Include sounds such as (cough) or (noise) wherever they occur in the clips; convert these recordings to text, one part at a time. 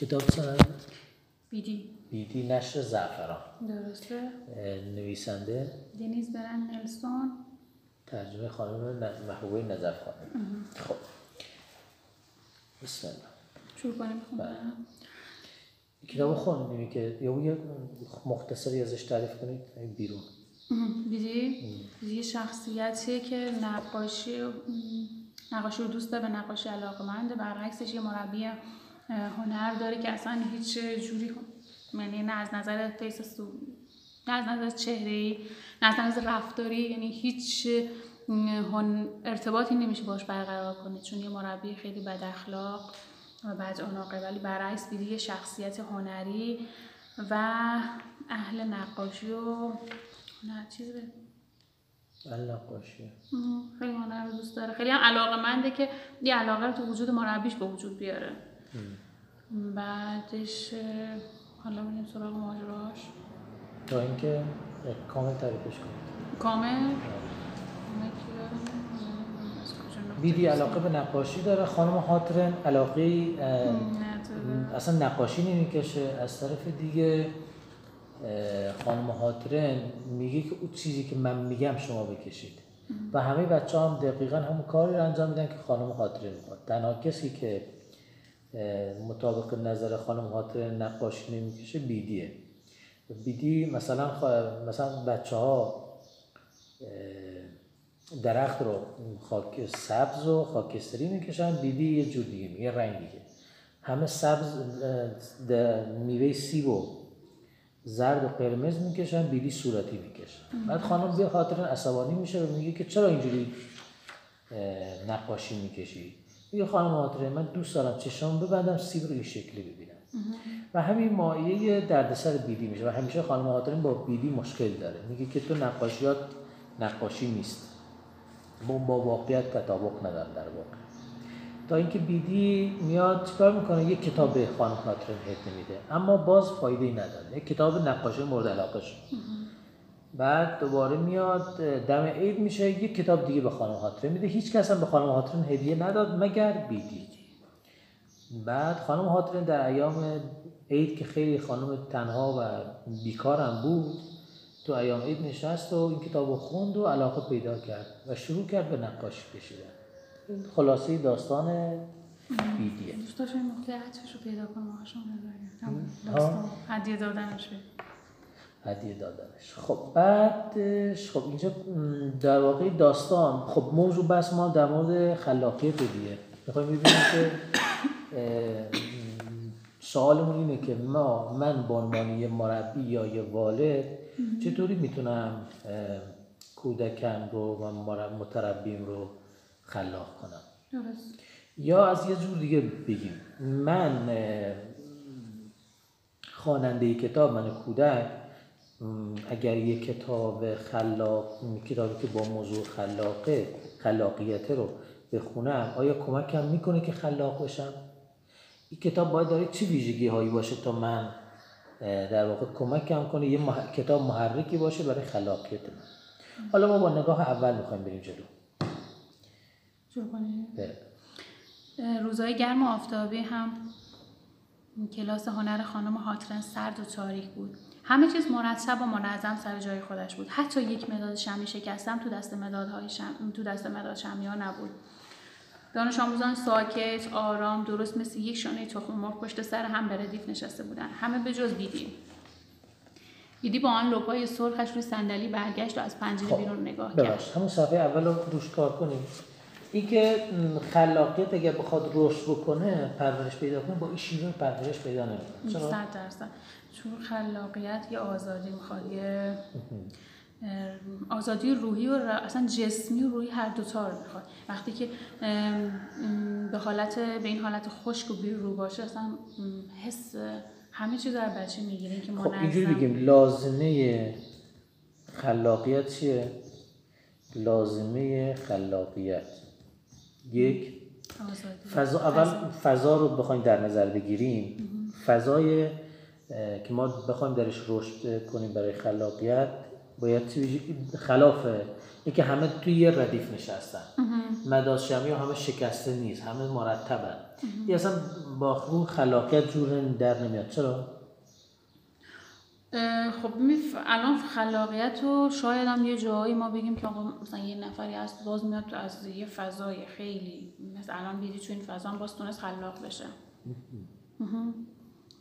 کتاب سند بیدی. بیدی نشر زعفران. درسته. نویسنده. دنیز برن نلسون ترجمه خانم محبوبه نظف خانم. خب. بسم الله. شروع کنیم خوندن کتاب خوندیم که یا یه مختصری ازش تعریف کنید این بیرون. بیدی؟ بیدی یه شخصیتیه که نقاشی نقاشی رو دوست داره به نقاشی علاقه برعکسش یه مربی هنر داره که اصلا هیچ جوری یعنی نه از نظر فیس سو نه از نظر چهره نه از نظر رفتاری یعنی هیچ هن... ارتباطی نمیشه باش برقرار کنه. چون یه مربی خیلی بد اخلاق و بد ولی برعکس بیدی یه شخصیت هنری و اهل نقاشی و نه چیزی به نقاشی. خیلی هنر رو دوست داره. خیلی هم علاقه منده که یه علاقه رو تو وجود مربیش به وجود بیاره. بعدش حالا بریم سراغ ماجراش تا اینکه کامل تعریفش کنید کامل؟ نقطه بیدی. علاقه به نقاشی داره. خانم هاترن علاقه. اصلا نقاشی نمی‌کشه. از طرف دیگه خانم هاترن میگه که اون چیزی که من میگم شما بکشید. و همه بچه هم دقیقا همون کاری رو انجام میدن که خانم هاترن می‌خواد. تنها کسی که مطابق نظر خانم هاترن نقاشی نمی‌کشه بیدیه. بیدی مثلا خوا- مثلا بچه ها درخت رو خاک سبز و خاکستری می‌کشن بیدی یه جور دیگه یه رنگ دیگه. همه سبز میوه سیب و زرد و قرمز می‌کشن بیدی صورتی می‌کشه بعد خانم بیا خاطر عصبانی میشه و میگه که چرا اینجوری نقاشی می‌کشی؟ میگه خانم خاطره من دوست دارم چشام ببندم سیب رو این شکلی ببینم. و همین مایه دردسر بیدی میشه و همیشه خانم خاطرین با بیدی مشکل داره. میگه که تو نقاشیات نقاشی نیست. با با واقعیت تطابق ندارن در واقع. تا اینکه بیدی میاد چیکار می‌کنه؟ یک کتاب خانم کاترین هد میده اما باز فایده ای نداره. یک کتاب نقاشی مورد علاقه شد بعد دوباره میاد دم عید میشه یک کتاب دیگه به خانم هاترین میده. هیچ کس هم به خانم هاترین هدیه نداد مگر بیدی بعد خانم هاترین در ایام عید که خیلی خانم تنها و بیکار هم بود تو ایام عید نشست و این کتاب رو خوند و علاقه پیدا کرد و شروع کرد به نقاشی کشیدن. خلاصه داستان بیدیه. دوست داشت این نقطه عطفش رو پیدا کنم هدیه دادنش هدیه دادنش. خب بعدش خب اینجا در واقع داستان. خب موضوع بس ما در مورد خلاقیت دیگه می‌خوایم ببینیم که سوالمون اینه که ما من به عنوان یه مربی یا یه والد چطوری می‌تونم کودکم رو و متربیم رو خلاق کنم؟ درست. یا از یه جور دیگه بگیم. من خواننده کتاب من کودک اگر یک کتاب خلاق کتابی که با موضوع خلاقه خلاقیت رو بخونم آیا کمکم می‌کنه که خلاق بشم؟ این کتاب باید داره چه ویژگی هایی باشه تا من در واقع کمکم کنه یه مح- کتاب محرکی باشه برای خلاقیت من؟ حالا ما با نگاه اول می‌خوایم بریم جلو. شروع کنیم؟ بله. روزهای گرم و آفتابی هم کلاس هنر خانم هاترن سرد و تاریک بود. همه چیز مرتب و منظم سر جای خودش بود. حتی یک مداد شمی شکستم تو دست مدادهای شم... تو دست مداد شمی ها نبود. دانش آموزان ساکت آرام درست مثل یک شانه تخم مرغ پشت سر هم به ردیف نشسته بودند همه به جز بیدی بیدی با آن لپای سرخش روی صندلی برگشت و از پنجره خب، بیرون نگاه کرد. همون صفحه اول رو روش کار کنیم. این که م، خلاقیت اگر بخواد رشد بکنه پرورش پیدا کنه با این شیوه پرورش پیدا نمی‌کنه. چرا؟ صد درصد. چون خلاقیت یه آزادی می‌خواد یه آزادی روحی و اصلا جسمی و روحی هر دوتا رو می‌خواد. وقتی که به حالت به این حالت خشک و بیرو باشه اصلا حس همه چیز رو بچه می‌گیره. که خب اینجوری بگیم لازمه خلاقیت چیه؟ لازمه خلاقیت. یک. فضا اول فضا. رو بخوایم در نظر بگیریم. فضای که ما بخوایم درش رشد کنیم برای خلاقیت باید خلافه اینکه همه توی یه ردیف نشستن. مداد شمی همه شکسته نیست همه مرتبن. یه اصلا با خلاقیت جور در نمیاد. چرا؟ خب میف... الان خلاقیت رو شاید هم یه جایی ما بگیم که آقا مثلا یه نفری از باز میاد از یه فضای خیلی مثل الان بیدی تو این فضا باز تونست خلاق بشه.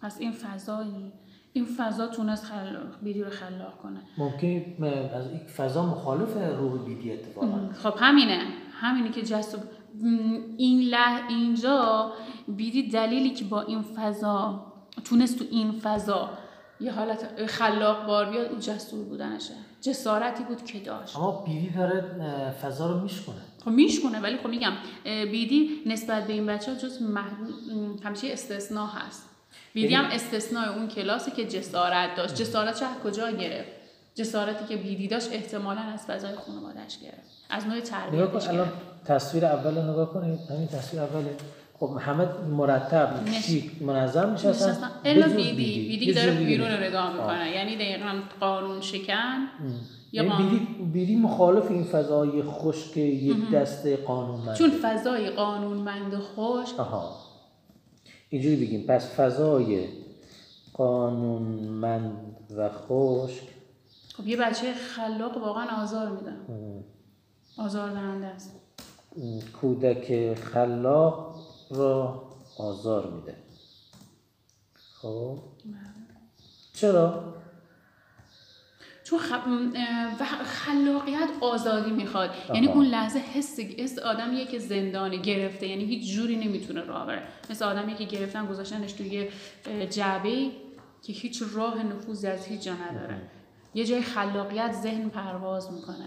پس این فضایی این فضا تونست خلاق بیدی رو خلاق کنه. ممکن از این فضا مخالف روح بیدی اتفاقا. خب همینه. همینه که جسد این له اینجا بیدی دلیلی که با این فضا تونست تو این فضا یه حالت خلاق بار بیاد اون جسور بودنشه. جسارتی بود که داشت. اما بیدی داره فضا رو میشکنه خب میشکنه ولی خب میگم بیدی نسبت به این بچه ها جز همیشه استثناء هست. بیدی هم استثناء اون کلاسی که جسارت داشت. جسارت چه کجا گرفت؟ جسارتی که بیدی داشت احتمالا از فضای خانوادهش گرفت. از نوع تربیتش الان تصویر اول نگاه کنید. همین تصویر اوله خب همه مرتب شیک منظم نشستن؟ الا بیدی بیدی. داره بیرون رو نگاه می‌کنه. یعنی دقیقا قانون شکن یا یعنی بیدی, بیدی مخالف این فضای خشک یک دست قانونمند. چون فضای قانونمند خشک آها. اینجوری بگیم. پس فضای قانونمند و خشک خب یه بچه خلاق واقعا آزار میده آزار دهنده است. کودک خلاق را آزار میده. خب. چرا؟ چون خلاقیت آزادی می‌خواد. یعنی اون لحظه حس حس آدمیه که زندانه گرفته. یعنی هیچ جوری نمی‌تونه راه بره. مثل آدمی که گرفتن گذاشتنش توی جعبه که هیچ راه نفوذی از هیچ جا نداره. یه جای خلاقیت ذهن پرواز می‌کنه.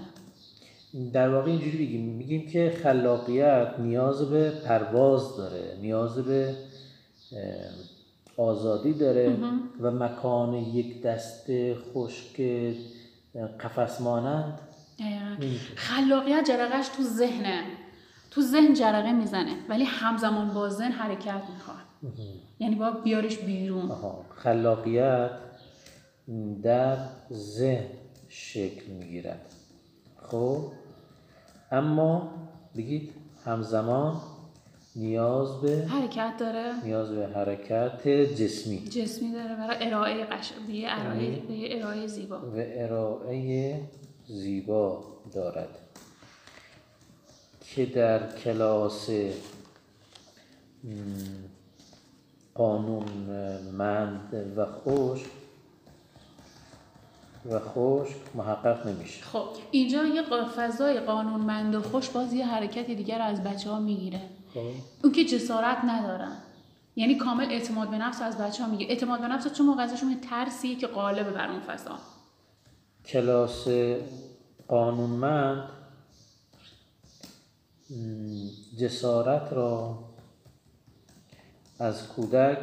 در واقع اینجوری بگیم. میگیم که خلاقیت نیاز به پرواز داره نیاز به آزادی داره و مکان یک دست خشک قفس مانند خلاقیت جرقش تو ذهنه. تو ذهن جرقه می‌زنه ولی همزمان با ذهن حرکت می‌خواد. یعنی باید بیارش بیرون. خلاقیت در ذهن شکل می‌گیرد. خب؟ اما بگید همزمان نیاز به حرکت داره. نیاز به حرکت جسمی. جسمی داره برای ارائه قش به ارائه یعنی ارائه زیبا. و ارائه زیبا دارد. که در کلاس قانون مند و خوش و خشک محقق نمیشه. خب اینجا یه فضای قانونمند و خوش باز یه حرکت دیگر از بچه ها می‌گیره. خب. اون که جسارت ندارن. یعنی کامل اعتماد به نفس از بچه ها میگه. اعتماد به نفس چون موقع ازشون ترسیه که غالبه بر اون فضا. کلاس قانونمند جسارت را از کودک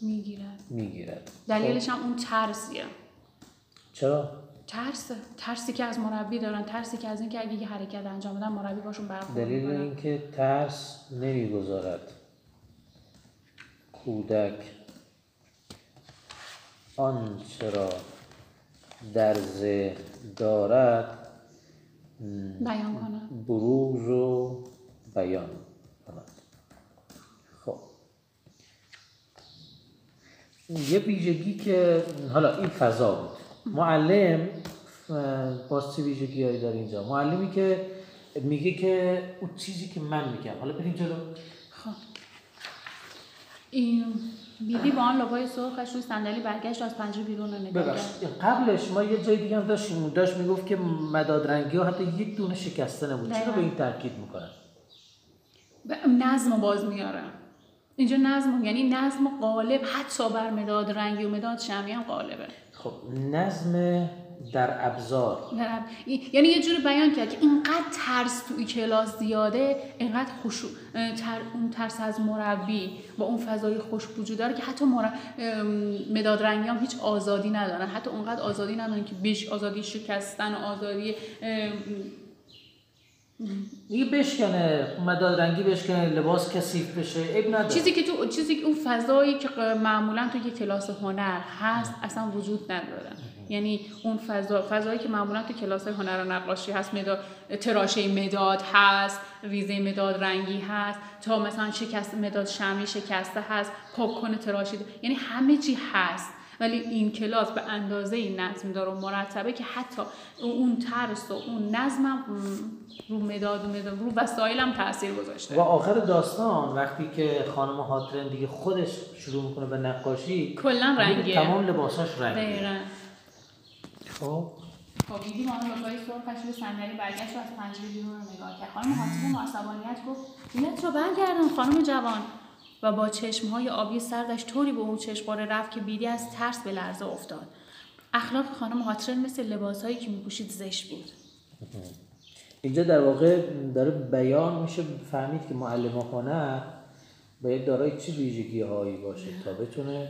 می‌گیرد. می‌گیرد. دلیلش هم اون ترسیه. چرا؟ ترس ترسی که از مربی دارن ترسی که از اینکه اگه یه حرکت انجام بدن مربی باشون برخورد دلیل اینکه ترس نمی‌گذارد. کودک آنچه را در ذهن دارد بیان کنه بروز و بیان کند. خب. یه ویژگی که حالا این فضا بود. معلم باز چه ویژگی داره اینجا. معلمی که میگه که اون چیزی که من میگم. حالا بریم جلو. خب. این بیدی با آن لبای سرخش روی صندلی برگشت از پنجره بیرون رو نگاه قبلش ما یه جای دیگه هم داشتیم. داشت می‌گفت که مداد رنگی ها حتی یک دونه شکسته نبود. چرا به این تاکید می‌کنن؟ نظم باز میاره اینجا نظم یعنی نظم قالب حتی بر مداد رنگی و مداد شمی هم قالبه خب نظم در ابزار. یعنی یه جوری بیان کرد که اینقدر ترس توی کلاس زیاده اینقدر خوشو تر... اون ترس از مربی با اون فضای خوش وجود داره که حتی مر... مداد رنگی هم هیچ آزادی ندارن. حتی اونقدر آزادی ندارن که بیش آزادی شکستن و آزادی دیگه بشکنه مداد رنگی بشکنه لباس کثیف بشه عیب نداره. چیزی که تو چیزی که اون فضایی که معمولا تو یه کلاس هنر هست اصلا وجود نداره. یعنی اون فضا فضایی که معمولا تو کلاس هنر و نقاشی هست مداد تراشه مداد هست ریزه مداد رنگی هست تا مثلا شکست مداد شمی شکسته هست پاک کنه تراشیده یعنی همه چی هست. ولی این کلاس به اندازه این نظم داره و مرتبه که حتی اون ترس و اون نظمم رو مداد و مداد رو وسایلم تاثیر گذاشته. و آخر داستان وقتی که خانم هاترن دیگه خودش شروع می‌کنه به نقاشی کلا رنگیه تمام لباساش رنگیه خب. خب دیدیم آن لبای سرخش به صندلی برگشت و از پنجره بیرون رو نگاه کرد. خانم حاتم با عصبانیت گفت بیلت رو برگردن خانم جوان. و با چشمهای آبی سردش طوری به اون چشماره رفت که بیدی از ترس به لرزه افتاد. اخلاق خانم هاترن مثل لباسهایی که میپوشید زشت بود. اینجا در واقع داره بیان میشه فهمید که معلم هنر باید دارای چه ویژگی هایی باشه تا بتونه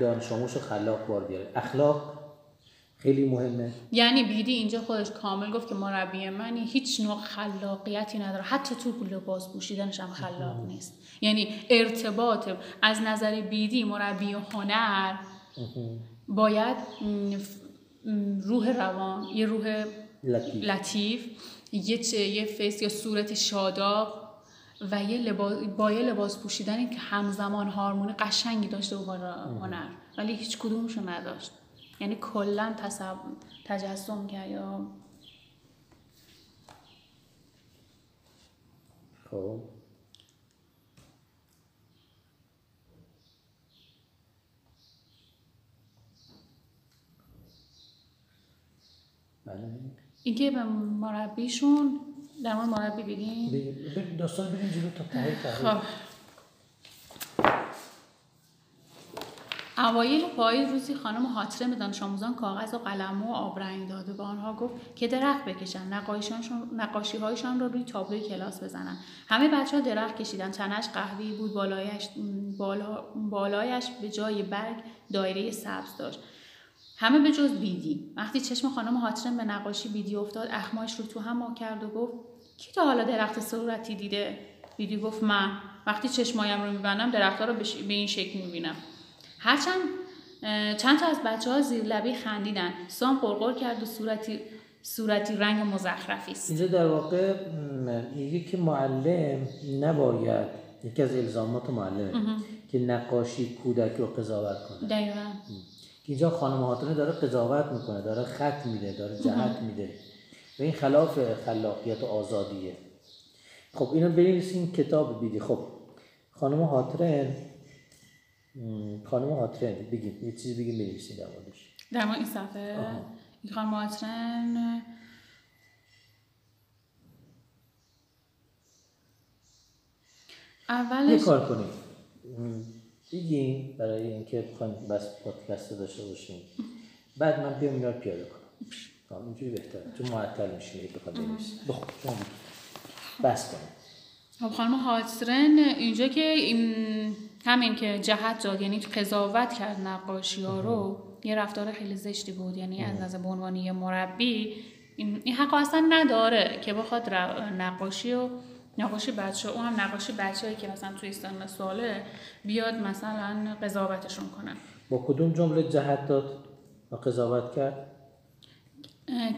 دانش آموز خلاق بار بیاره. اخلاق خیلی مهمه. یعنی بیدی اینجا خودش کامل گفت که مربی منی. هیچ نوع خلاقیتی نداره حتی تو لباس پوشیدنش هم خلاق نیست. یعنی ارتباط از نظر بیدی مربی هنر باید روح روان یه روح لطیف, لطیف یه یه فیس یا صورت شاداب و یه لباس با یه لباس پوشیدنی که همزمان هارمونی قشنگی داشته و هنر. ولی هیچ کدومشو نداشت. یعنی کلا تجسم کرد یا خب. بله. اینکه به مربیشون در مورد مربی بگیم داستان بریم جلو تا ته خب. اوایل پاییز روزی خانم حاتره به دانش آموزان کاغذ و قلم و آبرنگ داد و به آنها گفت که درخت بکشن نقاشی هایشان را رو روی تابلوی کلاس بزنن. همه بچه ها درخت کشیدن تنش قهوه‌ای بود بالایش, بالا، بالایش به جای برگ دایره سبز داشت. همه به جز بیدی. وقتی چشم خانم حاترم به نقاشی بیدی افتاد اخماش رو تو هم کرد و گفت کی تا حالا درخت صورتی دیده؟ بیدی گفت من. وقتی چشمایم رو میبندم درختها رو به این شکل می‌بینم. هرچند چند تا از بچه ها زیر لبی خندیدن. سام قرقر کرد و صورتی صورتی رنگ مزخرفی است. اینجا در واقع میگه که معلم نباید یکی از الزامات معلمه که نقاشی کودک رو قضاوت کنه. دقیقا. اینجا خانم حاتمه داره قضاوت می‌کنه داره خط میده داره جهت میده. و این خلاف خلاقیت و آزادیه. خب اینو بنویسیم کتاب بیدی. خب خانم حاترن خانم حاترن بگیم یه چیزی بگیم بنویسیم در موردش در مورد این صفحه. این خانم حاترن اولش یه کار کنیم. بگیم برای اینکه بخوایم بس پادکست داشته باشیم. بعد من بیام اینا پیاده کنم. خب، اینجوری بهتره. چون معطل میشیم اگه بخوام بنویسیم بخب شما بس کنیم. خب خانم حاترن اینجا که این همین که جهت داد یعنی قضاوت کرد نقاشی ها رو یه رفتار خیلی زشتی بود. یعنی از نظر به عنوان یه مربی این, حق اصلا نداره که بخواد نقاشی و نقاشی بچه اون هم نقاشی بچه‌ای که مثلا توی سن ساله بیاد مثلا قضاوتشون کنن با کدوم جمله جهت داد و قضاوت کرد؟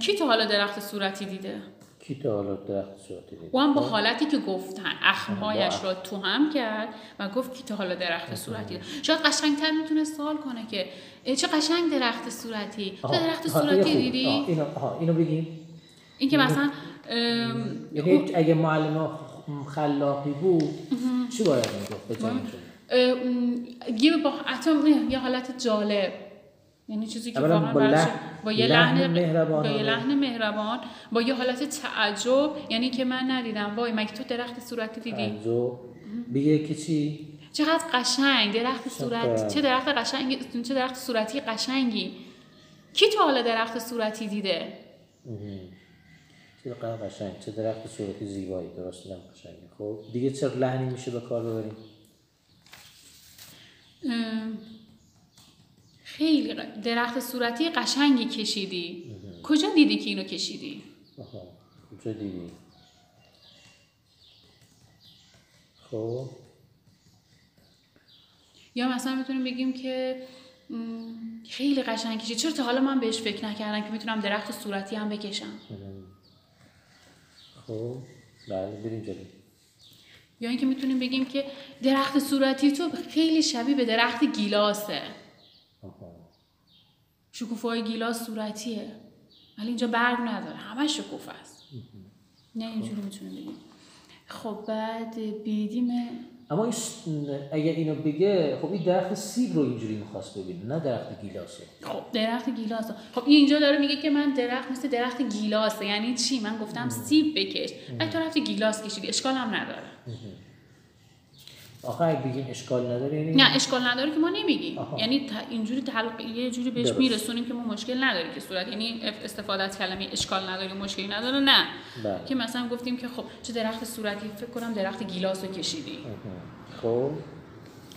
کی تا حالا درخت صورتی دیده؟ کی تا حالا درخت صورتی دیده او هم با حالتی که گفتن اخمهایش را تو هم کرد و گفت کی تا حالا درخت صورتی. دیده شاید قشنگتر می‌تونه سوال کنه که چه قشنگ درخت صورتی؟ تو درخت صورتی دیدی؟ اینو اینو بگیم. این که مثلا یعنی اگه معلم خلاقی بود چی باید می‌گفت؟ یه با یه حالت جالب. یعنی چیزی که واقعا با, با یه لحن مهربان با یه لحن مهربان با یه حالت تعجب یعنی که من ندیدم. وای مگه تو درخت صورتی دیدی؟ تعجب. بگه که چی؟ چقدر قشنگ درخت صورتی چه درخت قشنگی؟ چه درخت صورتی قشنگی؟ کی تو حالا درخت صورتی دیده؟ چه قشنگ چه درخت صورتی زیبایی درست میگم قشنگه خب دیگه چه لحنی میشه به کار ببریم؟ خیلی درخت صورتی قشنگی کشیدی. کجا دیدی که اینو کشیدی؟ کجا دیدی؟ خب. یا مثلا می‌تونیم بگیم که خیلی قشنگ کشید. چرا تا حالا من بهش فکر نکردم که می‌تونم درخت صورتی هم بکشم؟ خب بله بریم جلو. یا اینکه می‌تونیم بگیم که درخت صورتی تو خیلی شبیه به درخت گیلاسه. شکوفه گیلاس صورتیه. ولی اینجا برگ نداره. همه شکوفه است. نه اینجوری می‌تونیم بگیم. خب بعد بیدیم. اما این اگه اینو بگه خب این درخت سیب رو اینجوری می‌خواست ببینه نه درخت گیلاسه خب درخت گیلاس. خب این اینجا داره میگه که من درخت مثل درخت گیلاسه. یعنی چی؟ من گفتم سیب بکش. ولی تو رفتی گیلاس کشیدی. اشکال هم نداره آخه اگه بگیم اشکال نداره یعنی نه اشکال نداره که ما نمیگیم. آها. یعنی اینجوری تل... یه جوری بهش درست. میرسونیم که ما مشکل نداره که صورت یعنی استفاده از کلمه اشکال نداره مشکلی نداره نه. بله. که مثلا گفتیم که خب چه درخت صورتی؟ فکر کنم درخت گیلاس رو کشیدی خب.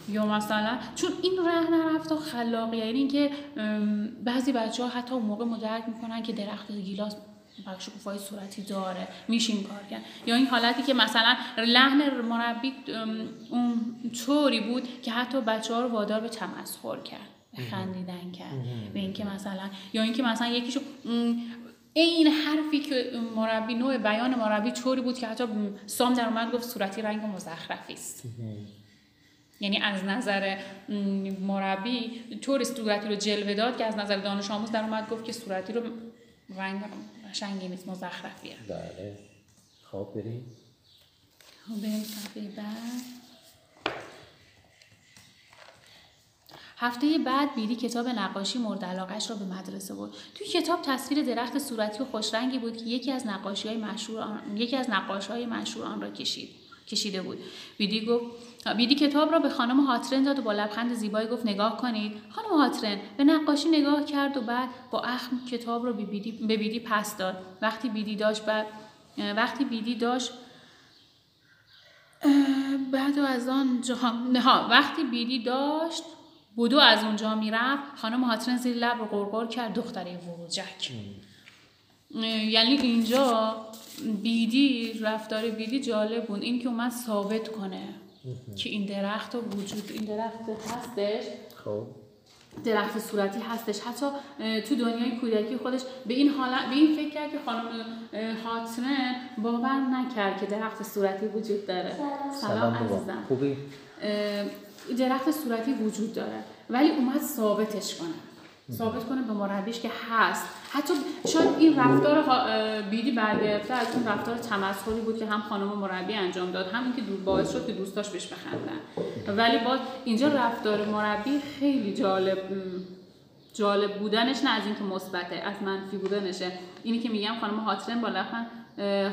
یا مثلا چون این ره نرفت و یعنی اینکه ام، بعضی بچه ها حتی اون موقع مدرک می‌کنن که درخت گیلاس شکوفای صورتی داره. میشه این کار کرد. یا این حالتی که مثلا لحن مربی اون طوری بود که حتی بچه ها رو وادار به تمسخر کرد. خندیدن کرد. به اینکه مثلا یا اینکه مثلا یکیشو این حرفی که مربی نوع بیان مربی طوری بود که حتی سام در اومد گفت صورتی رنگ مزخرفی است. یعنی از نظر مربی طور صورتی رو جلوه داد که از نظر دانش آموز در اومد گفت که صورتی رو رنگ قشنگی نیست مزخرفیه بله خب بریم خب بریم صفحه بعد هفته بعد بیری کتاب نقاشی مورد علاقش را به مدرسه برد. توی کتاب تصویر درخت صورتی و خوشرنگی بود که یکی از نقاشی های مشهور آن... یکی از نقاش های مشهور آن را کشید. کشیده بود. بیدی گفت بیدی کتاب را به خانم هاترن داد و با لبخند زیبایی گفت نگاه کنید. خانم هاترن به نقاشی نگاه کرد و بعد با اخم کتاب را به بیدی, پس داد. وقتی بیدی داشت بعد وقتی بیدی داشت بعد از آن جا ها وقتی بیدی داشت بودو از اونجا می‌رفت خانم هاترن زیر لب رو قرقر کرد دختره وروجک یعنی اینجا بیدی رفتار بیدی جالب بود این که اومد ثابت کنه که این درخت وجود این درخت هستش خب. درخت صورتی هستش. حتی تو دنیای کودکی خودش به این حالت به این فکر کرد که خانم هاترن باور نکرد که درخت صورتی وجود داره. سلام. بابا. عزیزم. خوبی؟ درخت صورتی وجود داره. ولی اومد ثابتش کنه. ثابت کنه به مربیش که هست. حتی شاید این رفتار بیدی برگرفته از اون رفتار تمسخری بود که هم خانم مربی انجام داد هم که دو باعث شد که دوستاش بهش بخندن. ولی باز اینجا رفتار مربی خیلی جالب جالب بودنش نه از اینکه مثبته از منفی بودنشه. اینی که میگم خانم هاترن با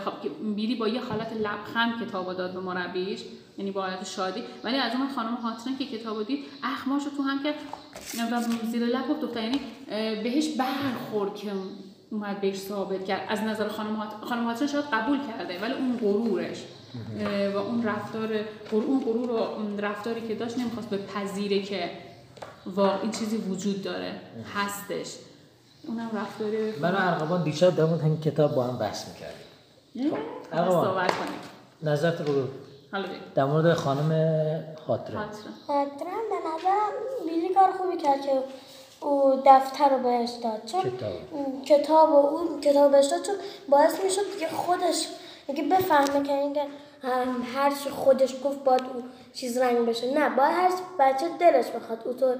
خب که بیدی با یه حالت لبخند کتابو داد به مربیش یعنی با حالت شادی. ولی از اون خانم هاترن که کتابو دید اخماشو تو هم که و زیر لب گفت دختر یعنی بهش برخورد که اومد بهش ثابت کرد. از نظر خانم هات... خانم هاترن شاید قبول کرده ولی اون غرورش و اون رفتار اون غرور و رفتاری که داشت نمی‌خواست به پذیره که واقعا این چیزی وجود داره هستش. اونم رفتار من و ارقبان دیشب مورد همین کتاب با هم بحث می‌کردیم. صحبت کنیم. نظرت رو حالا بگو. در مورد خانم خاطره. حتما به نظرم بیلی کار خوبی کرد که او دفتر رو بهش داد. چون کتاب. اون کتاب و اون کتاب بهش داد چون باعث می‌شد دیگه خودش دیگه بفهمه که اینکه هر چی خودش گفت باید او چیز رنگ بشه. نه باید هر بچه دلش بخواد. او تو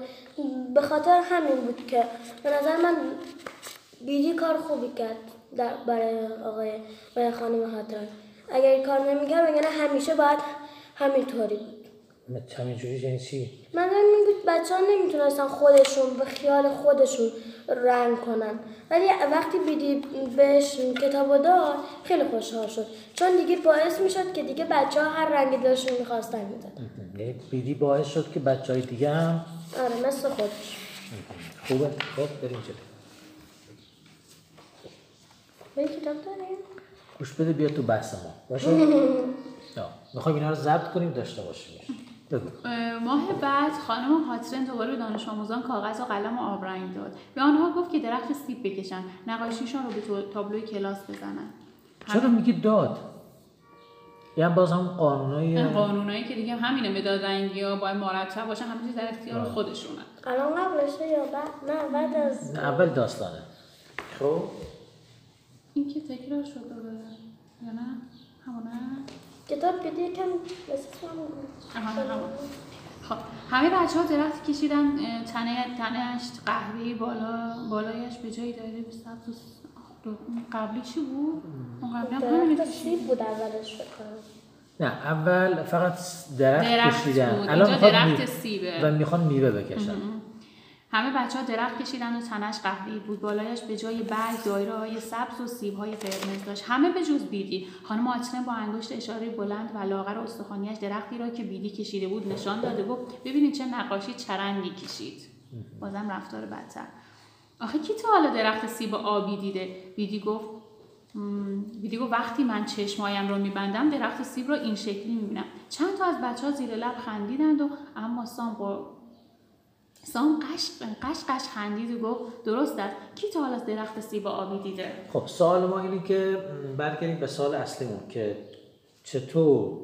به خاطر همین بود که به نظر من بیلی کار خوبی کرد. در برای آقای برای خانم هاتران اگر این کار نمی‌کرد وگرنه همیشه باید همینطوری بود. همینجوری یعنی چی؟ من این بود بچه ها نمی‌تونستن خودشون به خیال خودشون رنگ کنن. ولی وقتی بیدی بهش کتاب داد خیلی خوشحال شد. چون دیگه باعث می‌شد که دیگه بچه ها هر رنگی داشتون می‌خواستن می‌دادن. یعنی بیدی باعث شد که بچه های دیگه هم آره مثل خودش. خوبه. خب بریم جلو. به کتاب داریم؟ گوش بده بیا تو بحث ما. باشه؟ (laughs) می‌خوایم اینا رو ضبط کنیم داشته باشیم. بگو. ماه بعد خانم هاترن دوباره به دانش آموزان کاغذ و قلم و آبرنگ داد. به آنها گفت که درخت سیب بکشن نقاشیشان رو به تو- تابلوی کلاس بزنن. چرا میگی داد؟ یعنی باز هم قانونای این قانونایی که دیگه همینه مداد رنگی ها باید مرتب باشن همه چیز در اختیار خودشونه. الان قبلشه یا بعد؟ نه بعد از نه، اول داستانه. خب. این که تکرار شد دوباره یا نه؟ همونه؟ کتاب بدی یکم. خب همه بچه ها درخت کشیدن تنه تنهش قهوه‌ای بالا بالایش به جایی داره به سبز و قبلی چی بود؟ اون قبلی هم همین درخت سیب بود اولش نه اول فقط درخت, درخت کشیدن. بود. الان درخت سیبه. و می‌خوان میوه بکشن. همه بچه ها درخت کشیدن و تنش قهوه‌ای بود. بالایش به جای برگ دایره های سبز و سیب های قرمز داشت. همه به جز بیدی. خانم آتنه با انگشت اشاره بلند و لاغر استخوانیش درختی را که بیدی کشیده بود نشان داده گفت ببینید چه نقاشی چرندی کشید. بازم رفتار بدتر. آخه کی تا حالا درخت سیب آبی دیده بیدی گفت بیدی گفت وقتی من چشمایم رو میبندم درخت سیب رو این شکلی می‌بینم. چند تا از بچه ها زیر لب خندیدند و اما سام با سام قش قش قش خندید و گفت درست است. کی تا حالا درخت سیب آبی دیده؟ خب سوال ما اینه که برگردیم به سوال اصلیمون که چطور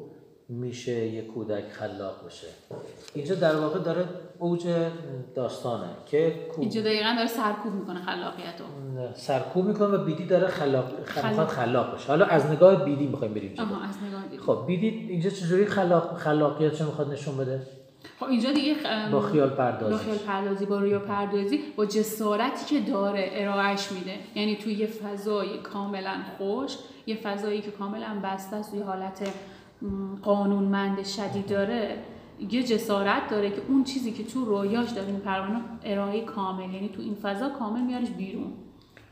میشه یه کودک خلاق بشه اینجا در واقع داره اوج داستانه که کو- اینجا دقیقا داره سرکوب می‌کنه خلاقیت رو سرکوب می‌کنه و بیدی داره خلاق خلاق. خلاق بشه حالا از نگاه بیدی می‌خوایم بریم آها از نگاه دید. خب بیدی اینجا چجوری خلاق خلاقیتش رو می‌خواد نشون بده؟ خب اینجا دیگه با خیال با پردازی خیال پردازی با رویا پردازی با جسارتی که داره ارائهش میده. یعنی توی یه فضای کاملا خوش یه فضایی که کاملا بسته است یه حالت قانونمند شدید داره یه جسارت داره که اون چیزی که تو رویاش داره این پروانه ارائه کامل. یعنی تو این فضا کامل میارش بیرون.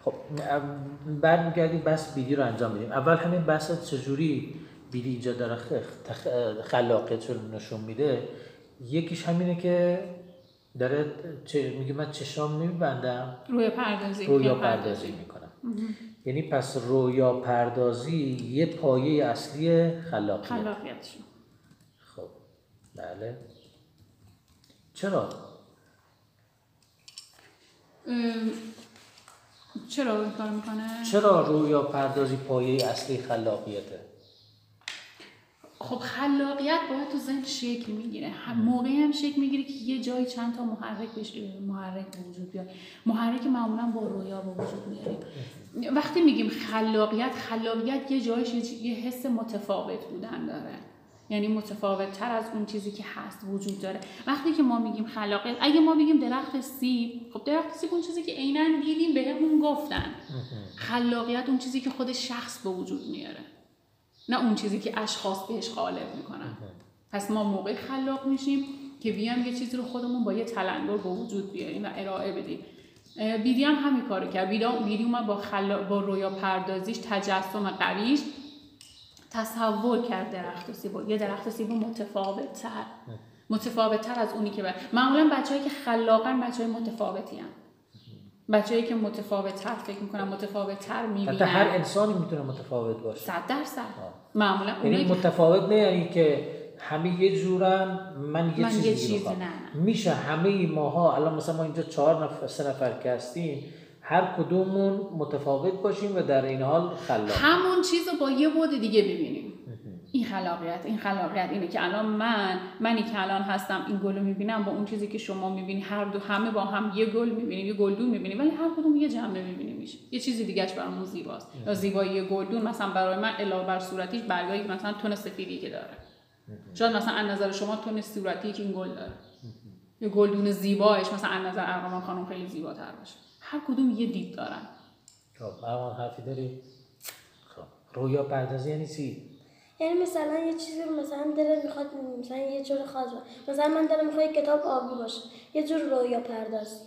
خب برمیگردیم بس بیدی رو انجام بدیم اول همین بحث چجوری بیدی اینجا داره؟ خلاقیت رو نشون میده. یکیش همینه که داره چه میگه من چشام میبندم روی پردازی رویا پردازی می‌کنم. یعنی پس رویا پردازی یه پایه اصلی خلاقیت. خب بله. چرا؟ ام، چرا این کار می‌کنه؟ چرا رویا پردازی پایه اصلی خلاقیته؟ خب خلاقیت باید تو ذهن شکل می‌گیره. هم موقعی هم شکل می‌گیره که یه جایی چند تا محرک بش... محرک به وجود بیاد. محرک معمولا با رویا به وجود میاریم وقتی میگیم خلاقیت خلاقیت یه جایش یه- حس متفاوت بودن داره. یعنی متفاوت تر از اون چیزی که هست وجود داره. وقتی که ما میگیم خلاقیت اگه ما بگیم درخت سیب خب درخت سیب اون چیزی که عینا دیدیم بهمون گفتن. خلاقیت اون چیزی که خود شخص به وجود میاره. نه اون چیزی که اشخاص بهش غالب می‌کنن. پس ما موقع خلاق میشیم که بیام یه چیزی رو خودمون با یه تلنگر به وجود بیاریم و ارائه بدیم. بیدی هم همین کارو کرد. بیدی, اومد با, خلا... با رویا پردازیش تجسم قویش تصور کرد درخت سیب یه درخت سیب متفاوت تر متفاوت تر از اونی که بر... معمولا بچه‌ای که خلاقن بچه های متفاوتی هم. بچه‌ای که متفاوت تر فکر می‌کنن متفاوت تر می‌بینن. حتی هر انسانی می‌تونه متفاوت باشه. صد درصد. معمولا یعنی متفاوت نه یعنی که همه یه جورن من یه من چیزی یه می‌خوام. نه،. میشه همه ماها الان مثلا ما اینجا چهار نفر سه نفر که هستیم هر کدوممون متفاوت باشیم و در این حال خلاق. همون چیز رو با یه بود دیگه ببینیم. این خلاقیت این خلاقیت اینه که الان من منی که الان هستم این گل رو می‌بینم با اون چیزی که شما می‌بینی. هر دو همه با هم یه گل می‌بینیم یه گلدون می‌بینیم ولی هر کدوم یه جنبه می‌بینیم میشه. یه چیزی دیگهش برامون زیباست. یا زیبایی گلدون مثلا برای من علاوه بر صورتیش برگایی مثلا تون سفیدی که داره. شاید مثلا از نظر شما تون صورتی که این گل داره. یه گلدون زیبایش مثلا از نظر ارقام خانم خیلی زیباتر باشه. هر کدوم یه دید دارن. خب حرفی داری خب رویا پردازی یعنی چی؟ یعنی مثلا یه چیزی رو مثلا دلت می‌خواد مثلا یه جور خاص باشه. مثلا من دلم می‌خواد کتاب آبی باشه. یه جور رویا پردازی.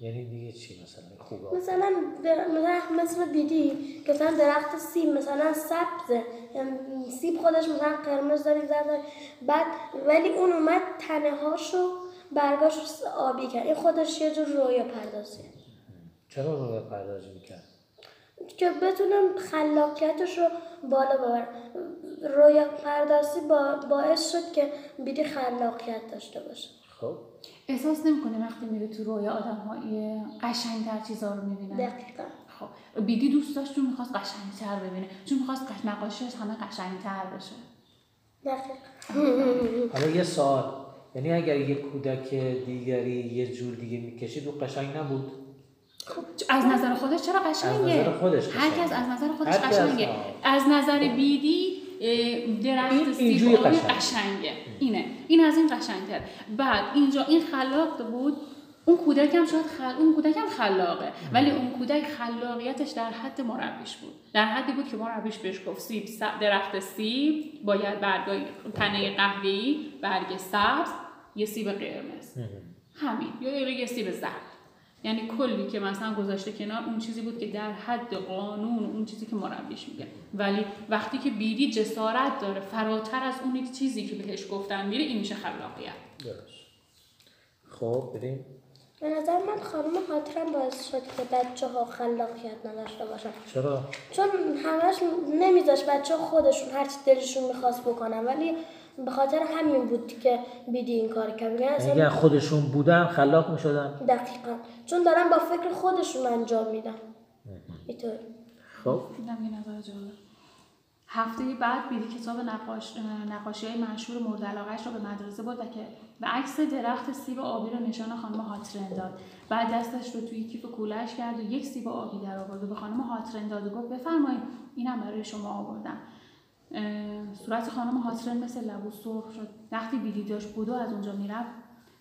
یعنی دیگه چی مثلا؟ خوبه مثلا مثلا مثل بیدی که مثلا درخت سیب مثلا یعنی سیب خودش مثلا قرمز داری زرد. بعد ولی اون اومد تنه هاشو برگاشو آبی کرد. این خودش یه جور رویا پردازی. چرا رویا پردازی می‌کرد؟ که بتونم خلاقیتش رو بالا ببرم. رویا پردازی با باعث شد که بیدی خلاقیت داشته باشه. خب. احساس نمی‌کنه وقتی میره تو رویا آدم های قشنگتر چیزا رو می‌بینن؟ دقیقا. خب. بیدی دوست داشت چون می‌خواست قشنگتر ببینه. چون می‌خواست نقاشیش همه قشنگتر بشه. دقیقا. حالا یه سوال. یعنی اگر یه کودک دیگری یه جور دیگه می‌کشید او قشنگ نبود؟ خب از نظر خودش چرا قشنگه از نظر خودش هر. کس از نظر خودش کس، قشنگه. از نظر بیدی درخت سیب قشنگه. قشنگه. اینه. این از این قشنگتر. بعد اینجا این خلاق بود. اون کودک هم شاید خل... اون کودک هم خلاقه ولی اون کودک خلاقیتش در حد مربیش بود. در حدی بود که مربیش بهش گفت سیب. س- درخت سیب. باید برگای تنه قهوه‌ای برگ سبز یه سیب قرمز. همین. یا یه سیب زرد. یعنی کلی که مثلا گذاشته کنار اون چیزی بود که در حد قانون اون چیزی که مربیش میگه. ولی وقتی که بیدی جسارت داره فراتر از اون چیزی که بهش گفتن میره این میشه خلاقیت. درست. خب بریم. به نظر من خانم خاطرم باعث شد که بچه ها خلاقیت نداشته باشن. چرا؟ چون همش نمیذاش بچه ها خودشون هرچی دلشون می‌خواست بکنن ولی به خاطر همین بود که بیدی این کار کرد. میگن اصلا اگر خودشون بودن خلاق می‌شدن. دقیقا. چون دارن با فکر خودشون انجام میدن. اینطور. خب. هفته بعد بیدی کتاب نقاش نقاشی های مشهور مورد علاقهش رو به مدرسه برد و که به عکس درخت سیب آبی رو نشان خانم هاترن داد. بعد دستش رو توی کیف کولش کرد و یک سیب آبی در آورد و به خانم هاترن داد و گفت بفرمایید اینم برای شما آوردم. صورت خانم هاترن مثل لبو سرخ شد. وقتی بیدی داشت بودو از اونجا می‌رفت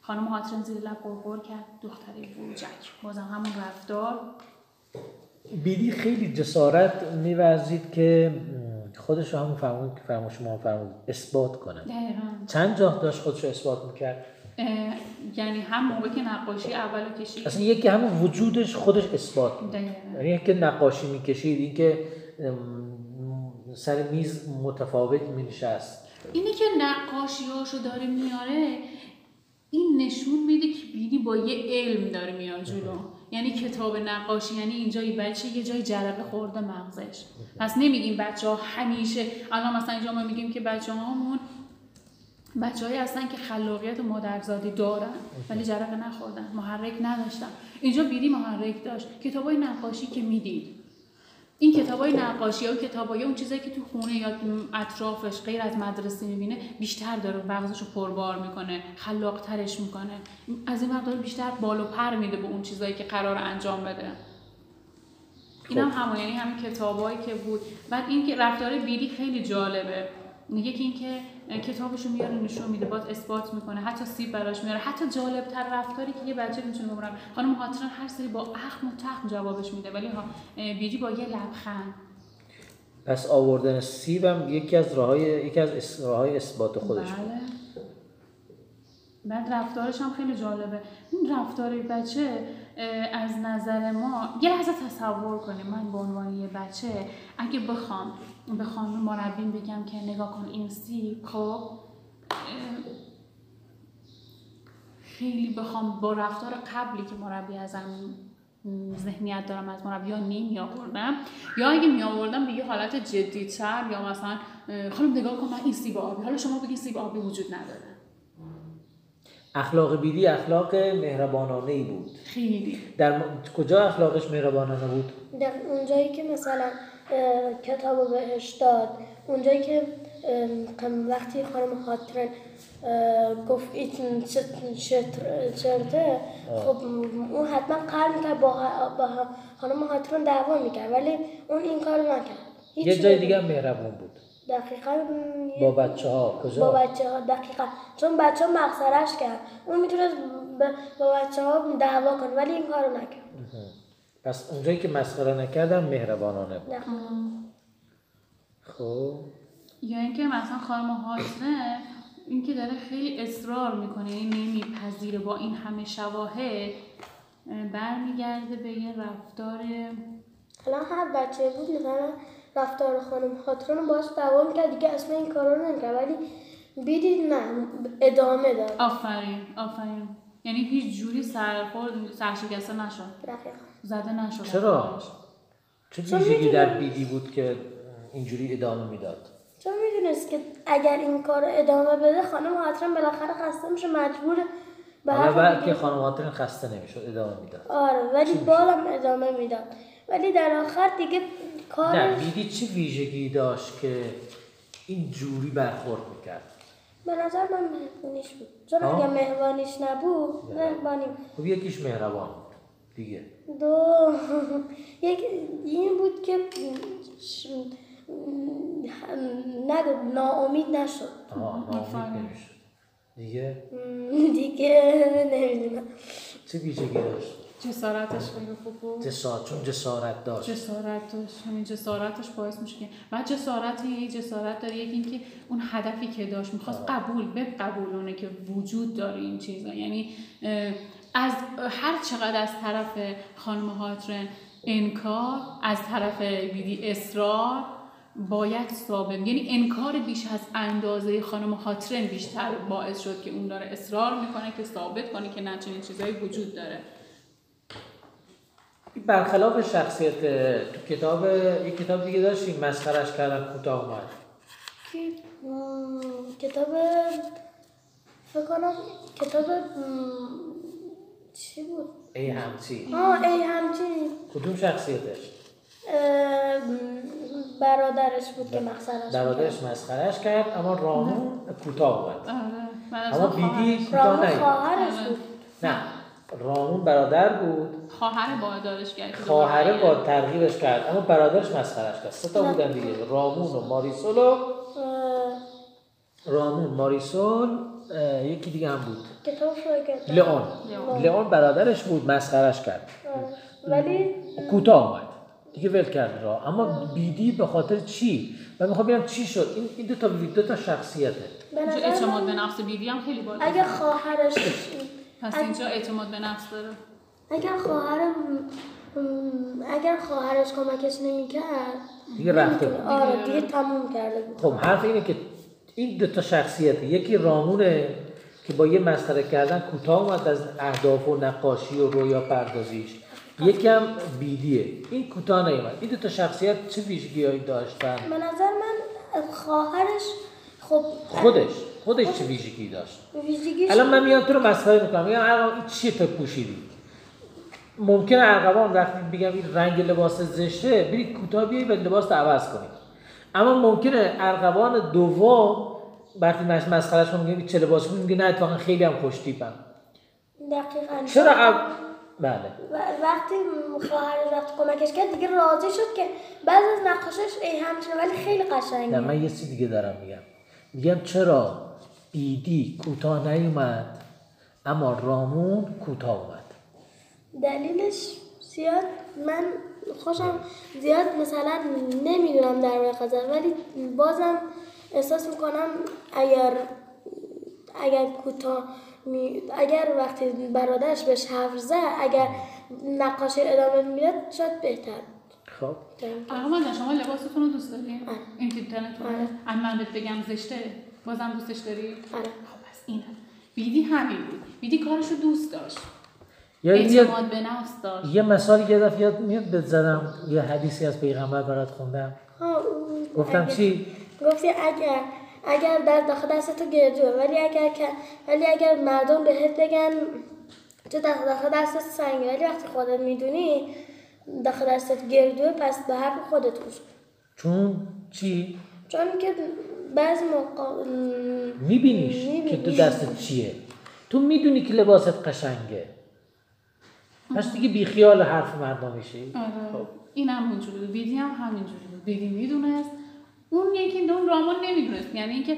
خانم هاترن زیر لب قرقر کرد. دختری بوجک بازم همون رفتار. بیدی خیلی جسارت میورزید که خودش رو همون فرمود که فرمود شما هم فرمود اثبات کنه. دقیقاً. چند جا داشت خودش رو اثبات می‌کرد؟ یعنی هم موقع که نقاشی اول رو کشید. اصلا یکی همون وجودش خودش اثبات. یعنی اینکه نقاشی می‌کشید اینکه سر میز متفاوت مینشست. اینی که نقاشیاشو داره میاره این نشون میده که بیدی با یه علم داره میاد جلو. یعنی کتاب نقاشی یعنی اینجا یه بچه یه جای جرقه خورده مغزش. پس نمیگیم بچه ها همیشه الان مثلا اینجا ما میگیم که بچه هامون بچه هستن که خلاقیت و مادرزادی دارن ولی جرقه نخوردن محرک نداشتن. اینجا بیدی محرک داشت. کتاب های نقاشی که می‌دید. این کتاب های نقاشی ها و کتاب اون چیزایی که تو خونه یا اطرافش غیر از مدرسه می‌بینه بیشتر داره مغزش رو پربار می‌کنه خلاقترش می‌کنه. از این مقدار بیشتر بال و پر میده به اون چیزایی که قرار انجام بده. این هم همون یعنی همین کتابایی که بود. بعد این که رفتار بیدی خیلی جالبه. یکی این که کتابشو میاره نشون میده باز اثبات می‌کنه حتی سیب براش میاره حتی جالبتر رفتاری که یه بچه می‌تونه بمونه خانم هاترن هر سری با اخم و تخم جوابش میده ولی ها بیدی با یه لبخند. پس آوردن سیبم یکی از راههای یکی از راههای اثبات خودش بله. بعد رفتارش هم خیلی جالبه. این رفتار بچه از نظر ما یه لحظه تصور کنیم. من به عنوان یه بچه اگه بخوام به خانم مربیم بگم که نگاه کن این سیب خب خیلی بخوام با رفتار قبلی که مربی ازم ذهنیت دارم از مربی ها نمی آوردم یا اگه می آوردم به یه حالت جدیتر یا مثلا خانم نگاه کن من این سیب آبی حالا شما بگین سیب آبی وجود نداره. اخلاق بیدی اخلاق مهربانانه ای بود. خیلی. در م- کجا اخلاقش مهربانانه بود؟ در اونجایی که مثلا اه، کتابو بهش داد. اونجایی که وقتی خانم خاطرن گفت این چرته خب اون حتما قرار می‌کرد با, با خانم خاطرن دعوا می‌کرد ولی اون این کارو نکرد. یه جای دیگه مهربون بود. دقیقا با بچه ها با کجا بچه ها دقیقا. چون بچه ها مقصرش کرد. اون می‌تونست با بچه ها دعوا کنه ولی این کارو نکرد. پس اونجایی که مسخره نکردم مهربانانه بود. خب. یا اینکه مثلا خانم حاضره این که داره خیلی اصرار می‌کنه یعنی نمیپذیره با این همه شواهد اه، برمیگرده به یه رفتار الان هر بچه بود مثلا رفتار خانم خاطران رو باش دعوا می‌کرد دیگه اصلا این کارا رو نمی‌کرد ولی بیدید نه ادامه داد. آفرین آفرین. یعنی هیچ جوری سرخورد سرشکسته نشد. زده نشد. چرا؟ چه ویژگی می‌دونم. در بیدی بود که اینجوری ادامه می‌داد؟ چون می‌دونست که اگر این کار ادامه بده خانم خاطران بالاخره خسته میشه مجبور به بعد که خانم حاطرین خسته نمی‌شد ادامه می‌داد. آره ولی بازم ادامه می‌داد. ولی در آخر دیگه نه کارش بیدی چه ویژگی داشت که این جوری برخورد می‌کرد؟ به نظر من مهربونیش بود. چون آه. اگه مهربانیش نبود مهربانی بود. خب یکیش مهربان بود دیگه. دو. (laughs) یک این بود که نگو ناامید نشد. آها ناامید. نمی‌شد. دیگه؟ دیگه نمی‌دونم. چه ویژگی داشت؟ جسارتش خیلی خوب بود. جسارت چون جسارت داشت. جسارت داشت همین جسارتش باعث میشه که بعد جسارت یه جسارت داره. یکی اینکه اون هدفی که داشت می‌خواست قبول بقبولونه که وجود داره این چیزا. یعنی از هر چقدر از طرف خانم هاترن انکار از طرف بیدی اصرار باید ثابت. یعنی انکار بیش از اندازه خانم هاترن بیشتر باعث شد که اون داره اصرار می‌کنه که ثابت کنه که نه چنین چیزایی وجود داره. برخلاف شخصیت تو کتاب یک کتاب دیگه داشتیم مسخرش کردن کوتاه مم، کتاب فکر کنم کتاب چی بود؟ ای همچی. آه ای همچین کدوم شخصیتش؟ برادرش بود که مقصرش برادرش مسخرش کرد اما رامون کوتاه اومد. آره اما بیدی کوتاه رامون نیومد. خواهرش آره. بود. نه. رامون برادر بود. خواهر بادارش کرد که خواهره با ترغیبش کرد. اما برادرش مسخرش کرد سه تا بودن دیگه. رامون و ماریسول و رامون ماریسول یکی دیگه هم بود. لئون. لئون. برادرش بود. مسخرش کرد. ولی کوتاه اومد. دیگه ول کرد را. اما بیدی به خاطر چی؟ من می‌خوام ببینم چی شد. این این دو تا دو تا شخصیته. اعتماد من به نفس بیدی هم خیلی بالا اگه خواهرش (clears throat) پس اینجا اعتماد به نفس داره. اگر خواهرم اگر خواهرش کمکش نمی‌کرد دیگه رفته آره دیگه تموم کرده بود. خب حرف اینه که این دو تا شخصیت یکی رامونه که با یه مسخره کردن کوتاه اومد از اهداف و نقاشی و رویا پردازیش. یکی هم بیدیه. این کوتاه نیومد. این دو تا شخصیت چه ویژگیهایی داشتن؟ به نظر من خواهرش خب خودش. خودش چه ویژگی داشت؟ ویژگیش الان من میام تو رو مسخره می‌کنم. میگم ارقام این چیه تو پوشیدی؟ ممکنه ارقوان وقتی بگم این رنگ لباس زشته بری کوتاه بیای و لباس رو عوض کنی. اما ممکنه ارقوان دوم وقتی مس مسخرهش کنم میگم چه لباس میگه نه اتفاقا خیلی هم خوش تیپم دقیقا. چرا اب... بله. و- وقتی خواهرش وقتی کمکش کرد دیگه راضی شد که بعض از نقاشش ای همچنه ولی خیلی نه قشنگه من یه چیز دیگه دارم میگم. میگم چرا بیدی کوتاه نیومد اما رامون کوتاه اومد دلیلش زیاد من خوشم زیاد مثلا نمی‌دونم در مورد غزل ولی بازم احساس می‌کنم اگر اگر کوتاه می... اگر وقتی برادرش بهش حرف زد اگر نقاشی ادامه می‌داد شاید بهتر خب احمد شما لباستون رو دوست داری؟ آره. این تیپ تنتون آره. اما من بهت بگم زشته بازم دوستش داری؟ آره. خب پس اینه. بیدی همین بود. بیدی کارش رو دوست داشت. یا یه اعتماد به نفس داشت. یه مثالی یه دفعه یاد میاد بهت زدم یه حدیثی از پیغمبر برات خوندم. گفتم اگر- چی؟ گفتی اگر اگر در داخل دست تو گردوه ولی اگر که ولی اگر مردم بهت بگن تو داخل داخل دستت سنگه ولی وقتی خودت می‌دونی داخل دستت گردوه پس به حرف خودت گوش کن. چون چی؟ چون که بعضی موقع میبینیش می‌بینی. که تو دستت چیه؟ تو می‌دونی که لباست قشنگه. پس دیگه بیخیال حرف مردم میشی. آره. این هم اونجوری بود. بیدی هم همینجوری بود. بیدی می‌دونست. اون یکی اون رامان نمی‌دونست. یعنی اینکه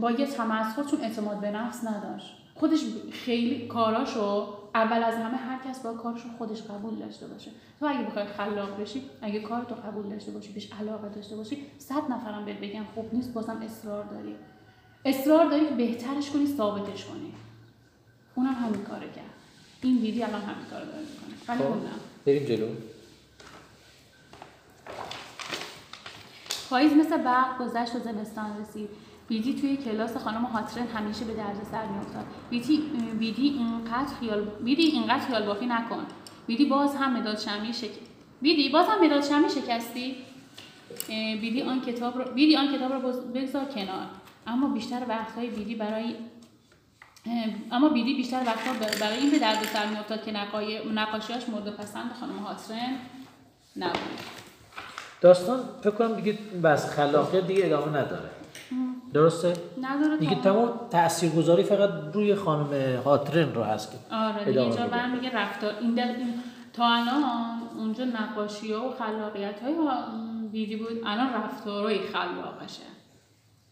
با یه تمسخر چون اعتماد به نفس نداشت. خودش خیلی کاراشو اول از همه هر کس با کارشو خودش قبول داشته باشه. تو اگه بخوای خلاق بشی اگه کارتو قبول داشته باشی بهش علاقه داشته باشی صد نفرم بهت بگن خوب نیست بازم اصرار داری. اصرار داری که بهترش کنی ثابتش کنی. اونم همین کارو کرد این بیدی الان همین کارو داره می‌کنه. ولی خب اون نه بریم جلو. پاییز مثل برق گذشت و زمستان رسید. بیدی توی کلاس خانم هاترن همیشه به درد سر میافتاد. بیدی بیدی اینقدر خیال بیدی اینقدر خیال بافی نکن. بیدی باز هم مداد شمی شک بیدی باز هم مداد شمی شکستی. بیدی آن کتاب رو بیدی آن کتاب رو بگذار کنار. اما بیشتر وقتهای بیدی برای اما بیدی بیشتر وقتها برای این به درد سر میافتاد که نقاشیاش مورد پسند خانم هاترن نبود. داستان فکر کنم دیگه بس خلاقیت دیگه ادامه نداره. درسته؟ نداره دیگه تمام تاثیرگذاری فقط روی خانم هاترن رو هست که آره دیگه اینجا. برمیگه رفتار این, دل... تا الان اونجا نقاشی ها و خلاقیت های بیدی بود؟ الان رفتارهای خلاقشه.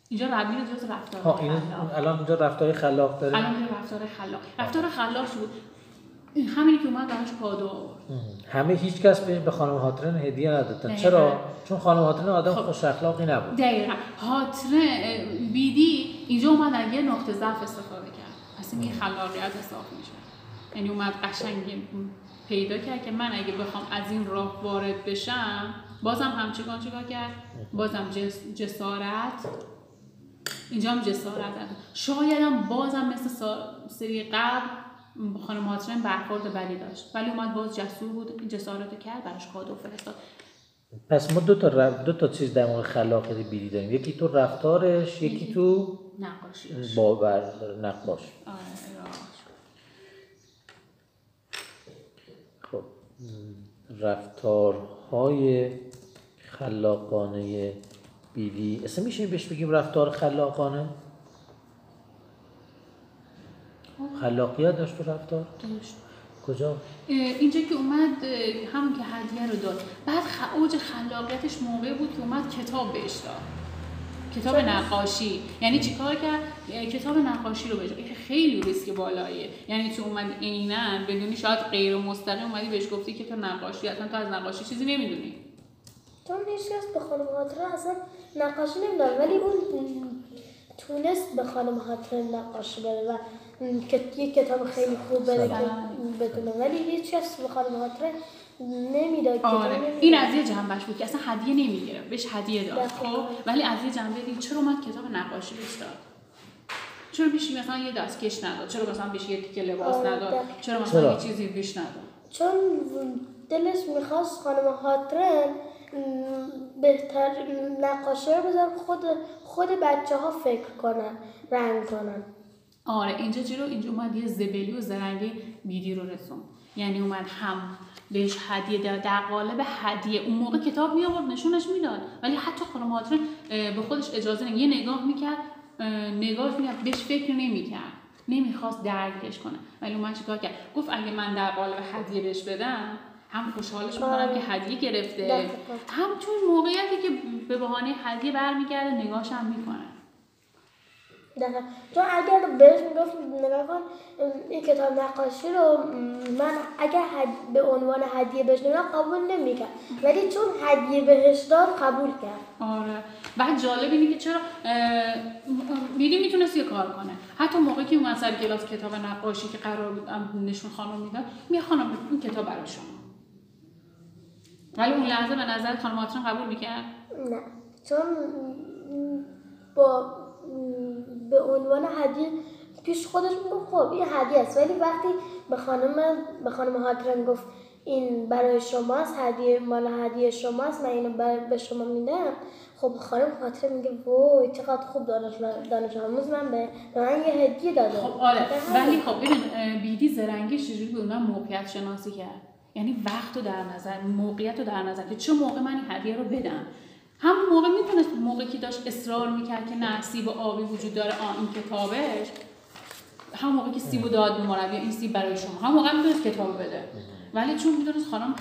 اینجا ربیل جز رفتار ها این الان اینجا رفتار خلاق داره؟ الان رفتار خلاق. رفتار خلاق شد این همینی که اومد براش آورد. همه هیچ کس به به خانم هاترن هدیه ندادن. چرا؟ چون خانم هاترن آدم خب. خوش اخلاقی نبود. دقیقا. هاتره بیدی اینجا اومد از یه نقطه ضعف استفاده کرد. پس این خلاقیت حساب میشه یعنی اومد قشنگ پیدا کرد که من اگه بخوام از این راه وارد بشم بازم همچنان چیکار کرد؟ بازم جس جسارت. اینجا هم جسارت. هست شاید هم بازم مثل سری قبل خانم هاترن برخورد بدی داشت. ولی اومد باز جسور بود. این جسارت کرد براش کادو فرستاد. پس ما دو تا ر- دو تا چیز در مورد خلاقیت بیدی داریم. یکی تو رفتارش یکی تو نقاشیش. باور نقاش. آره. خب رفتارهای خلاقانه بیدی اصلا میشه بهش بگیم رفتار خلاقانه؟ خلاقیت داشت تو رفتار. داشت. کجا؟ اینجا که اومد همون که هدیه رو داد. بعد خ... اوج خلاقیتش موقعی بود که اومد کتاب بهش داد. کتاب نقاشی. یعنی چیکار کرد؟ کتاب نقاشی رو بهش داد. این خیلی ریسک بالاییه. یعنی تو اومد عینا بدونی شاید غیر مستقیم اومدی بهش گفتی که تو نقاشی اصلا تو از نقاشی چیزی نمی‌دونی. چون هیچ کس به خانم خاطره اصلا نقاشی نمی‌داد ولی اون تونست به خانم خاطره نقاشی بره و یه کتاب خیلی خوب بره که بدونه ولی هیچ کس به خانم خاطره نمی‌داد کتاب آره. این از یه جنبش بود که اصلا هدیه نمی‌گیره بهش هدیه داد. خب؟ ولی از یه جنبه دید چرا اومد کتاب نقاشی بهش داد؟ چرا بهش مثلا یه دستکش نداد؟ چرا مثلا بهش یه تیکه لباس آره، نداد. چرا مثلا چرا؟ یه چیزی بهش نداد؟ چون دلش می‌خواست خانم خاطره بهتر نقاشی رو بذار خود خود بچه ها فکر کنن رنگ کنن. آره اینجا چی رو اینجا اومد یه زبلی و زرنگی بیدی رو رسون یعنی اومد هم بهش هدیه داد در قالب هدیه. اون موقع کتاب می آورد نشونش می‌داد. ولی حتی خانم به خودش اجازه نه یه نگاه می‌کرد نگاهش می‌کرد بهش فکر نمی‌کرد. نمی‌خواست درکش کنه. ولی اومد چیکار کرد؟ گفت اگه من در قالب هدیه بهش بدم هم خوشحالش می‌کنم آره. که هدیه گرفته. هم چون موقعیتی که به بهانه هدیه برمیگرده نگاهش هم می‌کنه. دقیقا. چون اگر بهش می‌گفت نگاه کن این کتاب نقاشی رو من اگر هد... به عنوان هدیه بهش قبول نمی‌کرد. ولی چون هدیه بهش داد قبول کرد. آره. بعد جالب اینه که چرا میدی می‌تونست یه کار کنه. حتی موقعی که اومد سر کلاس کتاب نقاشی که قرار بود نشون خانم می‌داد می خانم این کتاب برای شما. ولی اون لحظه به نظر خانم قبول می‌کرد؟ نه. چون با به عنوان هدیه پیش خودش می‌گفت خب این هدیه است. ولی وقتی به خانم به خانم هاترن گفت این برای شماست هدیه مال هدیه شماست من اینو به شما میدم خب خانم هاترن میگه وای چقدر خوب دانش دانش آموز من به من یه هدیه داده. خب آره. ولی خب ببین بیدی زرنگی چجوری به اونها موقعیت شناسی کرد یعنی وقت رو در نظر موقعیت رو در نظر. که چه موقع من این هدیه رو بدم؟ همون موقع می‌تونست موقعی که داشت اصرار می‌کرد که نه سیب آبی وجود داره. آ این کتابش. همون موقع که سیبو داد مربی این سیب برای شما. همون موقع می‌تونست کتاب بده. ولی چون می‌دونست خانم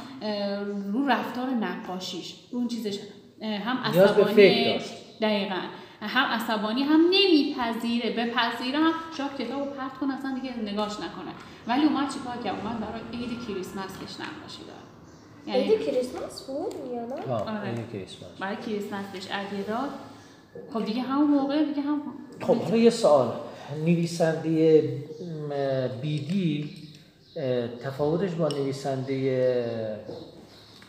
رو رفتار نقاشیش اون چیزش هم عصبانی. دقیقا. هم عصبانی هم نمیپذیره. بپذیره هم شاید کتاب رو پرت کنه اصلا دیگه نگاش نکنه. ولی اومد چیکار کرد؟ اومد برای عید کریسمس بهش نقاشی داد. یعنی عید کریسمس بود یا نه ها آره. این کریسمس. برای کریسمس بهش هدیه داد خب دیگه همون موقع دیگه هم خب حالا یه سوال. نویسنده بیدی تفاوتش با نویسنده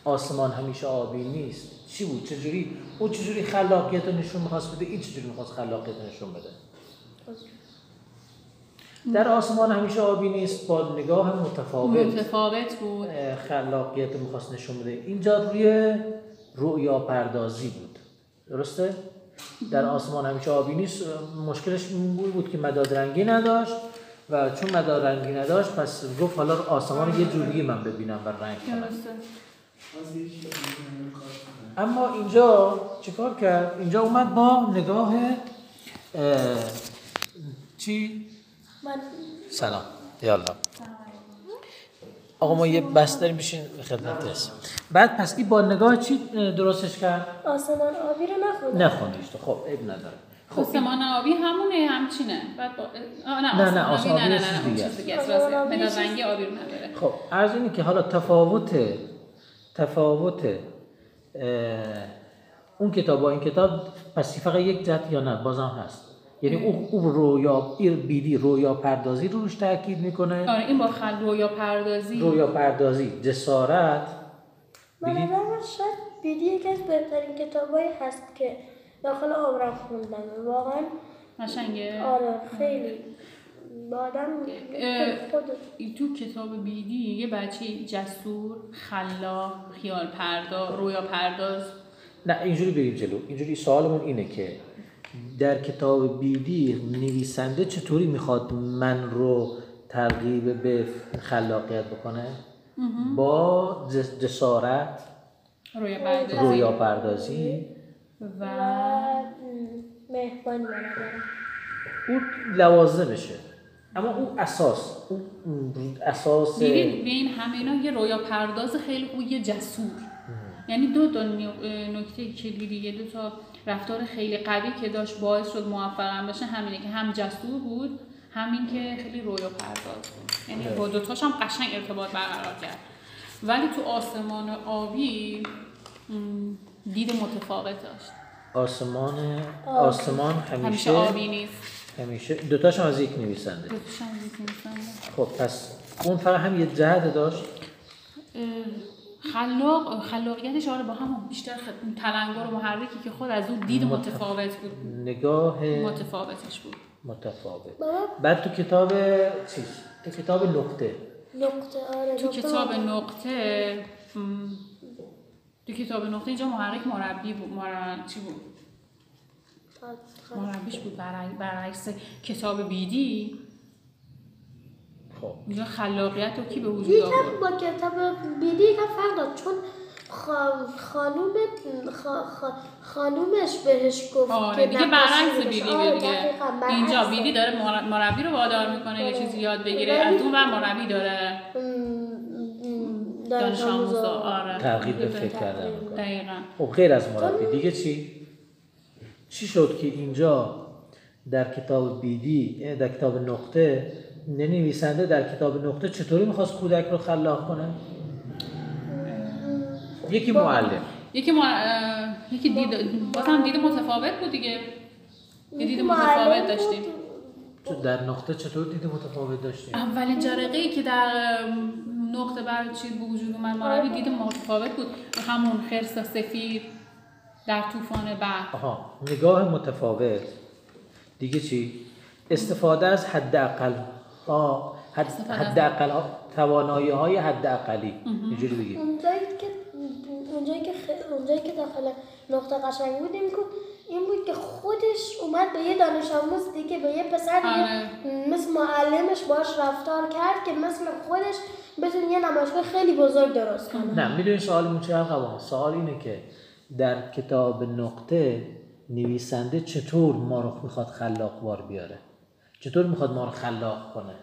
آسمان همیشه آبی نیست. چی بود؟ چجوری او چجوری خلاقیت رو نشون می‌خواست بده؟ این چجوری می‌خواست خلاقیت رو نشون بده؟ در آسمان همیشه آبی نیست با نگاه متفاوت. متفاوت بود. خلاقیت می‌خواست نشون بده. اینجا روی رؤیا پردازی بود. درسته؟ در آسمان همیشه آبی نیست. مشکلش این بود بود که مداد رنگی نداشت و چون مداد رنگی نداشت پس گفت حالا آسمان یه جوری من ببینم و رنگ کنم. درسته. اما اینجا چیکار کرد؟ اینجا اومد با نگاه اه، چی؟ سلام. یالا آقا ما یه بس داریم بشین خدمت رسیم. بعد پس این با نگاه چی درستش کرد؟ آسمان آبی رو نخوندم. نخونیش تو. خب عیب نداره. خب آسمان آبی همونه همچینه. بعد با... آه نه نه، نه، آسمان آبی نه آبی نه نه چیز اون دیگه است. آبی رنگی رو نداره. خب از اینه که حالا تفاوت تفاوت اه، اون کتاب با این کتاب پس فقط یک جهت یا نه؟ بازم هست. یعنی او, او رویا ایر بیدی رویا پردازی رو روش تاکید می‌کنه. آره این با خل رویا پردازی. رویا پردازی جسارت. من شاید بیدی یکی از بهترین کتابایی هست که داخل عمرم خوندم. واقعا قشنگه. آره خیلی. با آدم تو کتاب بیدی یه بچه جسور خلاق خیال پرداز رویا پرداز. نه اینجوری بریم جلو. اینجوری سوالمون اینه که در کتاب بیدی نویسنده چطوری می‌خواد من رو ترغیب به خلاقیت بکنه؟ با جس- جسارت رویا پردازی. رویا پردازی. و مهربانی. اون لوازمشه اما اون اساس اون اون اساس ببین بین همه اینا یه رویا پرداز خیلی خوب یه جسور. یعنی دو تا نکته کلیدی یه دو تا رفتار خیلی قوی که داشت باعث شد موفق بشه همینه که هم جسور بود همین که خیلی رویا پرداز بود. یعنی با دوتاش هم قشنگ ارتباط برقرار کرد. ولی تو آسمان آبی دید متفاوت داشت. آسمان آسمان همیشه همیشه آبی نیست. همیشه دوتاش هم از یک نویسنده. دوتاش هم یک نیستن. خب پس اون فقط هم یه جهت داشت؟ اه، خلاق خلاقیتش آره با همون بیشتر تلنگر و محرکی که خود از اون دید متف- متفاوت بود. نگاه متفاوتش بود. متفاوت. بابا. بعد تو کتاب چیز تو کتاب نقطه. نقطه آره تو کتاب. نقطه تو کتاب نقطه اینجا محرک مربی بود مر... چی بود؟ مربیش بود برع- برعکس کتاب بیدی. خب اینجا خلاقیت رو کی به وجود یکم آورد با کتاب بیدی یکم فرق داد چون خا- خانوم خا- خا- خانومش بهش گفت آره که دیگه برعکس. بیدی آره، دیگه برعکسه. اینجا بیدی داره مر- مربی رو وادار می‌کنه یه آره. چیزی یاد بگیره از اون ور مربی داره دانش آموزا. آره ترغیب به فکر کردن. دقیقا خب غیر از مربی دیگه چی چی شد که اینجا در کتاب بیدی در کتاب نقطه نویسنده در کتاب نقطه چطوری می‌خواست کودک رو خلاق کنه؟ یکی معلم. یکی ما اه، یکی دید باز هم دید متفاوت بود دیگه. یه دید متفاوت. داشتیم. تو در نقطه چطور دید متفاوت داشتیم؟ اولین جرقه ای که در نقطه بر چیز به وجود اومد مربی دید متفاوت بود. همون خرس سفید در طوفان بحر. آها نگاه متفاوت. دیگه چی؟ استفاده از حداقل ها حد حداقل توانایی های حداقلی. اینجوری بگیم اونجایی که اونجایی که خ- اونجایی که داخل نقطه قشنگ بود این بود این بود که خودش اومد به یه دانش آموز دیگه به یه پسر دیگه آره. مثل معلمش باش رفتار کرد که مثل خودش بتونه یه نمایشگاه خیلی بزرگ درست کنه. نه می‌دونی سوالمون چه قوام سوال اینه که در کتاب نقطه نویسنده چطور ما رو می‌خواد خلاق بار بیاره؟ چطور می‌خواد ما رو خلاق کنه؟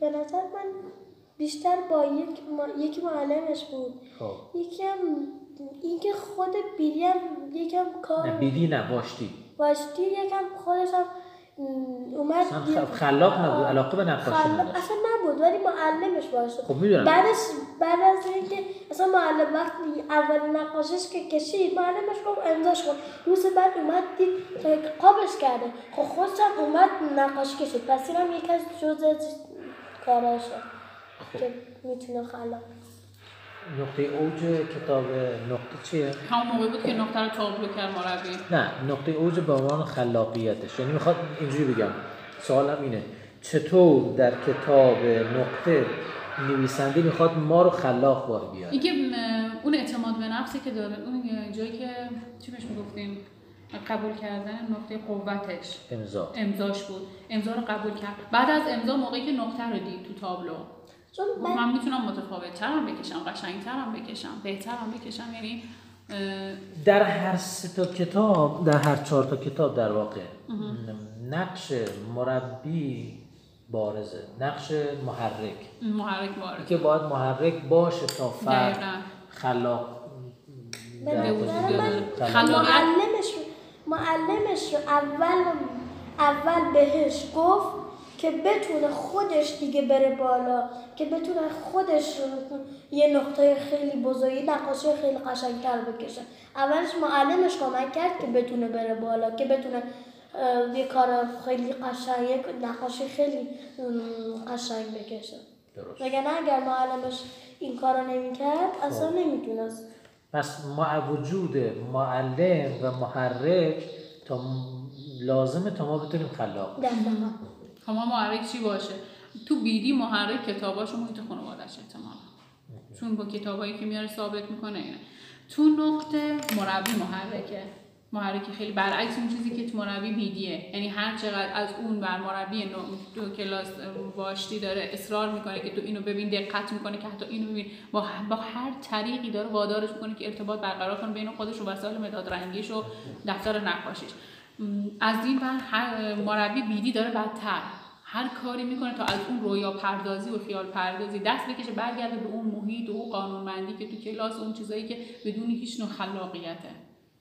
به نظر من بیشتر با یک ما... یکی معلمش بود. خب. یکم اینکه خود بیری هم یکم کار نه بیدی نه باشتی واشتی یکم خودش هم اومد خلاق نبود علاقه به نقاشی خلاق نداشت. اصلا نبود ولی معلمش باشه خب می‌دونم. بعدش بعد از اینکه اصلا معلم وقتی اولین نقاشش که کشید معلمش گفت امضاش کن. روز بعد اومد دید قابش کرده. خب خودش هم اومد نقاشی کشید. پس اینم یکی از جزء کاراشه که می‌تونه خلاق. نقطه اوج کتاب نقطه چیه؟ همون موقع بود که نقطه رو تابلو کرد مربی. نه نقطه اوج به عنوان خلاقیتش. یعنی می‌خواد اینجوری بگم. سوالم اینه. چطور در کتاب نقطه نویسنده می‌خواد ما رو خلاق بار بیاره؟ اینکه اون اعتماد به نفسی که داره اون جایی که چی بهش می‌گفتیم؟ قبول کردن نقطه قوتش. امضا. امضاش بود. امضا رو قبول کرد. بعد از امضا موقعی که نقطه رو دید تو تابلو. چون و من من می‌تونم متفاوت ترم بکشم قشنگ ترم بکشم بهترم بکشم یعنی در هر سه تا کتاب در هر چهار تا کتاب در واقع نقش مربی بارزه نقش محرک. محرک وارد که باید محرک باشه تا فرد خلاق معلمش معلمش اول اول بهش گفت که بتونه خودش دیگه بره بالا که بتونه خودش یه نقطه خیلی بزرگی نقاشی خیلی قشنگتر بکشه. اولش معلمش کمک کرد که بتونه بره بالا که بتونه یه کار خیلی قشنگ یک نقاشی خیلی قشنگ بکشه. درست. وگرنه اگر معلمش این کارو نمی‌کرد اصلا نمی‌تونست. پس ما وجود معلم و محرک تا لازمه تا ما بتونیم خلاق باشیم. دقیقا خب ما محرک چی باشه؟ تو بیدی محرک کتاباشو محیط خانوادش احتمالا. چون با کتابایی که میاره ثابت می‌کنه اینه. تو نقطه مربی محرکه. محرکی خیلی برعکس اون چیزی که تو مربی بیدیه. یعنی هر چقدر از اون بر مربی تو کلاس باشتی داره اصرار می‌کنه که تو اینو ببین دقت می‌کنه که حتی اینو ببین با, با هر طریقی داره وادارش می‌کنه که ارتباط برقرار کنه بین خودش و وسایل مداد رنگیش و دفتر نقاشیش. از این بر هر مربی بیدی داره بدتر. هر کاری می‌کنه تا از اون رویا پردازی و خیال پردازی دست بکشه برگرده به اون محیط و اون قانونمندی که تو کلاس اون چیزایی که بدون هیچ نوع خلاقیته.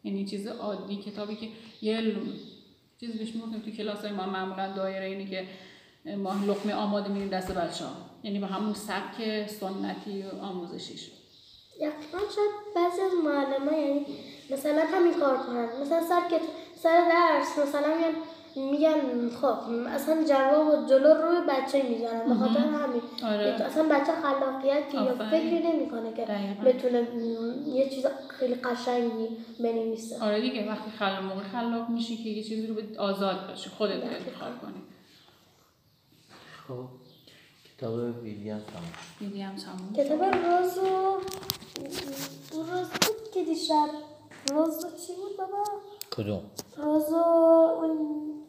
یعنی چیز عادی کتابی که یه چیزی بهش می‌گفتیم تو کلاس های ما معمولا دایره اینه که ما لقمه آماده میریم دست بچه ها یعنی به همون سبک سنتی و آموزشیش. یقینا شاید بعضی از معلم یعنی مثلا همین کار کنن. مثلا سر سر درس مثلا میگن میگن خب اصلا جواب جلو روی بچه می‌زنن به خاطر همین آره. اصلا بچه خلاقیتی یا. فکری نمی‌کنه که دقیقاً. بتونه یه چیز خیلی قشنگی بنویسه آره دیگه وقتی خلاق موقع خلاق میشی که یه چیزی رو به آزاد باشی خودت انتخاب کنی خب کتاب ویلیام تموم. دیدی هم تموم کتاب روز و روز بود که دیشب روز چی بود بابا 他说问